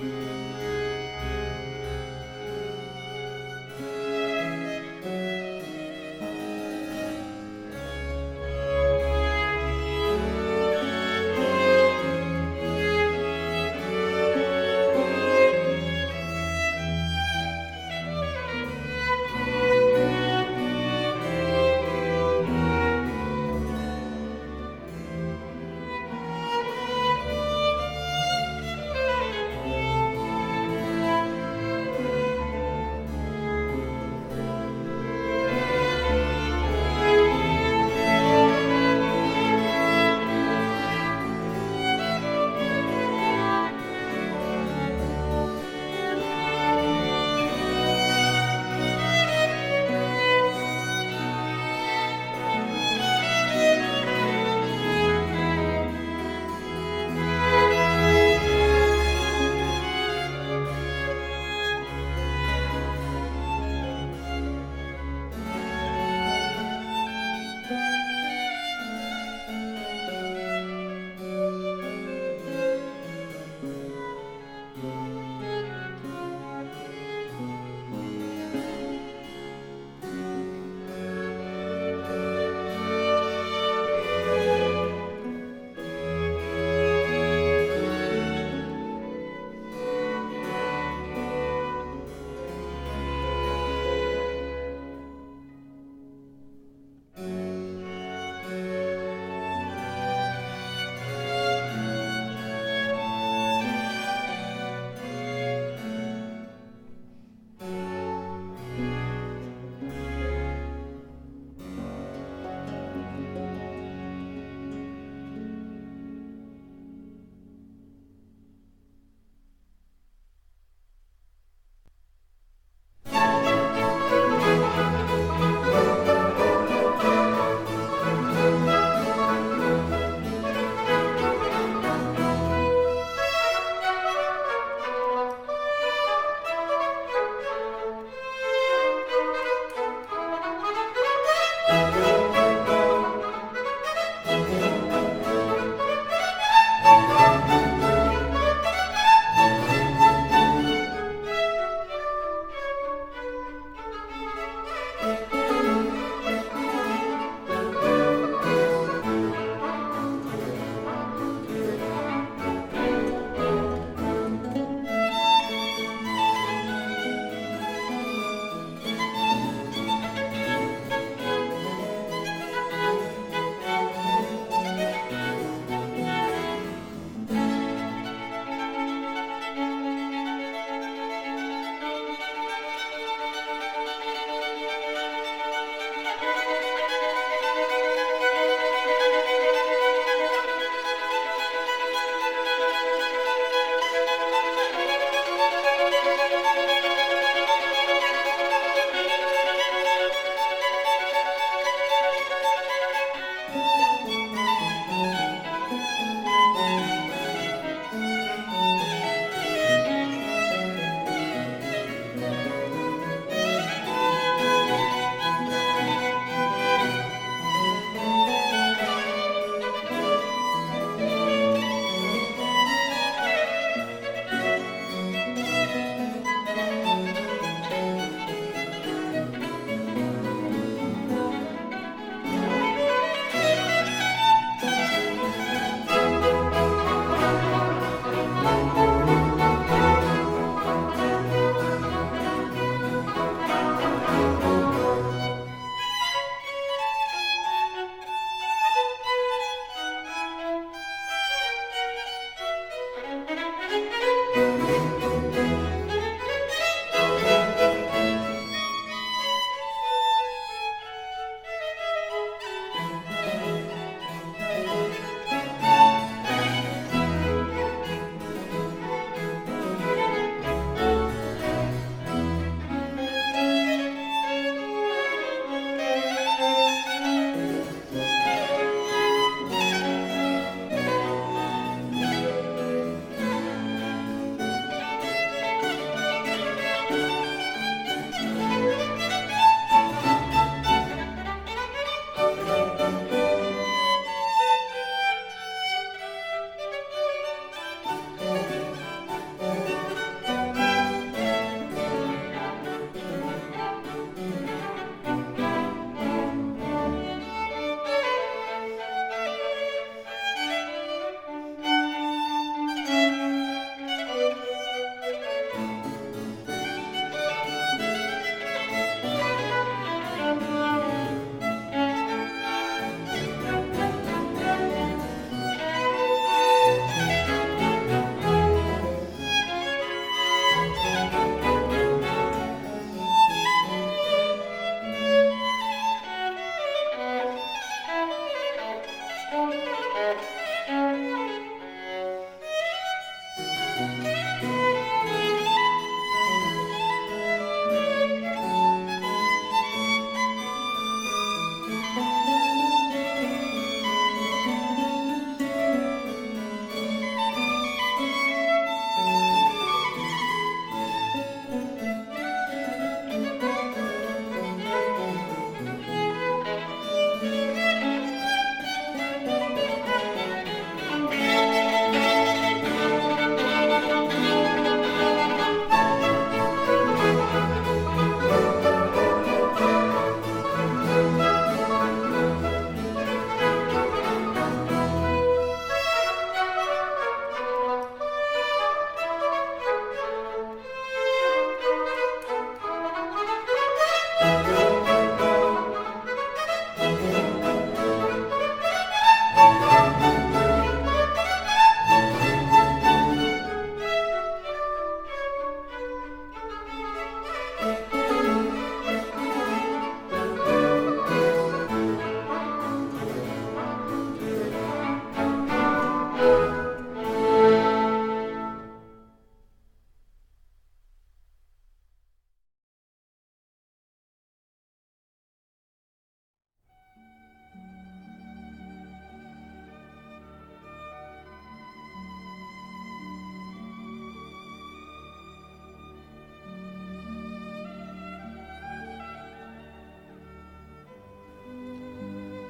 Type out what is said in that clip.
Amen.